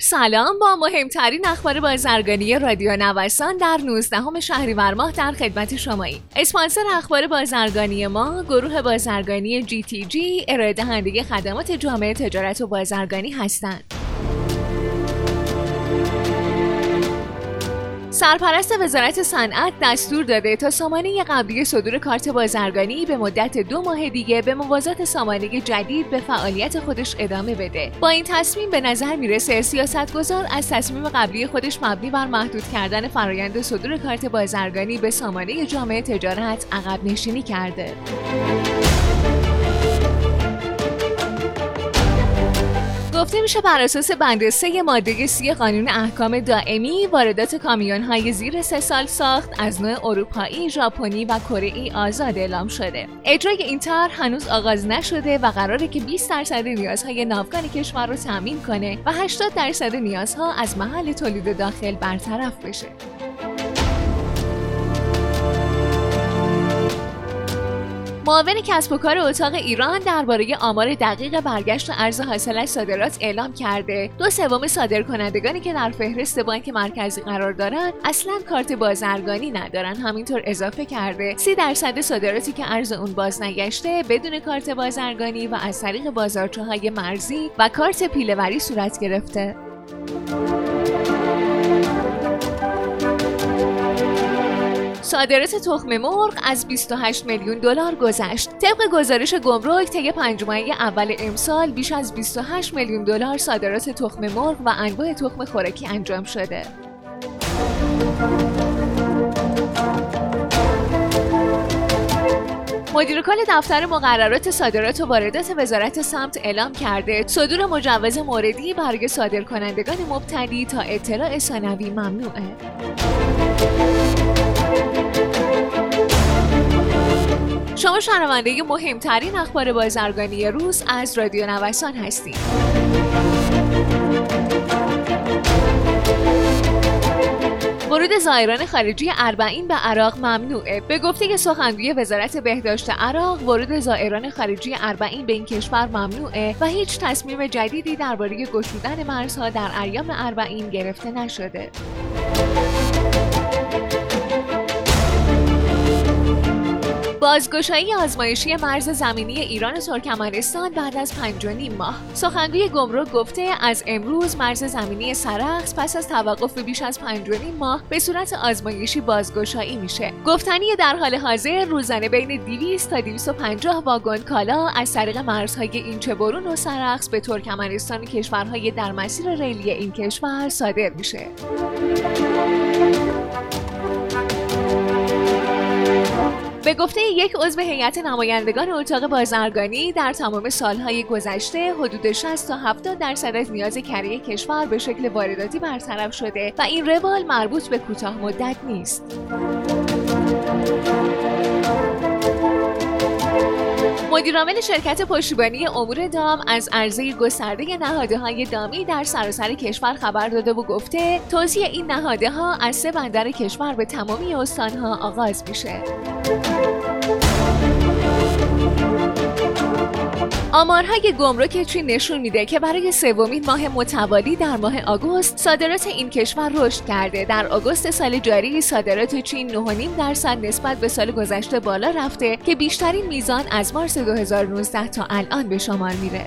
سلام با مهمترین اخبار بازرگانی رادیو نوسان در 19 شهریور ماه در خدمت شماییم. اسپانسر اخبار بازرگانی ما گروه بازرگانی جی تی جی ارائه دهنده خدمات جامعه تجارت و بازرگانی هستند. سرپرست وزارت صنعت دستور داده تا سامانه قبلی صدور کارت بازرگانی به مدت دو ماه دیگه به موازات سامانه جدید به فعالیت خودش ادامه بده. با این تصمیم به نظر می‌رسه سیاستگزار از تصمیم قبلی خودش مبنی بر محدود کردن فرایند صدور کارت بازرگانی به سامانه جامعه تجارت عقب نشینی کرده. گفته میشه بر اساس بند سه ماده سی قانون احکام دائمی واردات کامیون های زیر سه سال ساخت از نوع اروپایی، ژاپنی و کره آزاد اعلام شده. اجرای این طرح هنوز آغاز نشده و قراره که 20 درصد نیازهای ناوگان کشور رو تامین کنه و 80 درصد نیازها از محل تولید داخل برطرف بشه. معاون کسب و کار اتاق ایران درباره آمار دقیق برگشت ارز حاصل از صادرات اعلام کرده. دو سوم صادرکنندگانی که در فهرست بانک مرکزی قرار دارند اصلا کارت بازرگانی ندارن. همینطور اضافه کرده سی درصد صادراتی که ارز اون باز نگشته بدون کارت بازرگانی و از طریق بازارچه‌های مرزی و کارت پیلهوری صورت گرفته. صادرات تخم مرغ از 28 میلیون دلار گذشت. طبق گزارش گمرک طی پنج ماهه اول امسال بیش از 28 میلیون دلار صادرات تخم مرغ و انواع تخم خوراکی انجام شده. مدیر کل دفتر مقررات صادرات و واردات وزارت سمت اعلام کرده صدور مجوز موردی برای صادرکنندگان مبتدی تا اطلاع ثانوی ممنوعه. شما شنونده مهمترین اخبار بازرگانی روز از رادیو نوسان هستید. ورود زائران خارجی اربعین به عراق ممنوعه. به گفته سخنگوی وزارت بهداشت عراق ورود زائران خارجی اربعین به این کشور ممنوعه و هیچ تصمیم جدیدی درباره گشودن مرزها در ایام اربعین گرفته نشده. بازگشایی آزمایشی مرز زمینی ایران و ترکمنستان بعد از نیم ماه. سخنگوی گمرک گفته از امروز مرز زمینی سرخس پس از توقف بیش از پنج و نیم ماه به صورت آزمایشی بازگشایی میشه. گفتنی در حال حاضر روزانه بین 200 تا 250 واگن کالا از طریق مرزهای اینچه برون و سرخس به ترکمنستان کشورهای در مسیر ریلی این کشور صادر میشه. به گفته یک عضو هیئت نمایندگان اتاق بازرگانی در تمام سالهای گذشته حدود 60 تا 70 درصد از نیاز کره کشور به شکل وارداتی برطرف شده و این روال مربوط به کوتاه مدت نیست. مدیرعامل شرکت پشتیبانی امور دام از عرضه گسترده نهاده های دامی در سراسر کشور خبر داده و گفته توزیع این نهاده ها از سه بندر کشور به تمامی استان ها آغاز میشه. آمارهای گمرک چین نشون میده که برای سومین ماه متوالی در ماه آگوست صادرات این کشور رشد کرده. در آگوست سال جاری صادرات چین 9.5 درصد نسبت به سال گذشته بالا رفته که بیشترین میزان از مارس 2019 تا الان به شمار میره.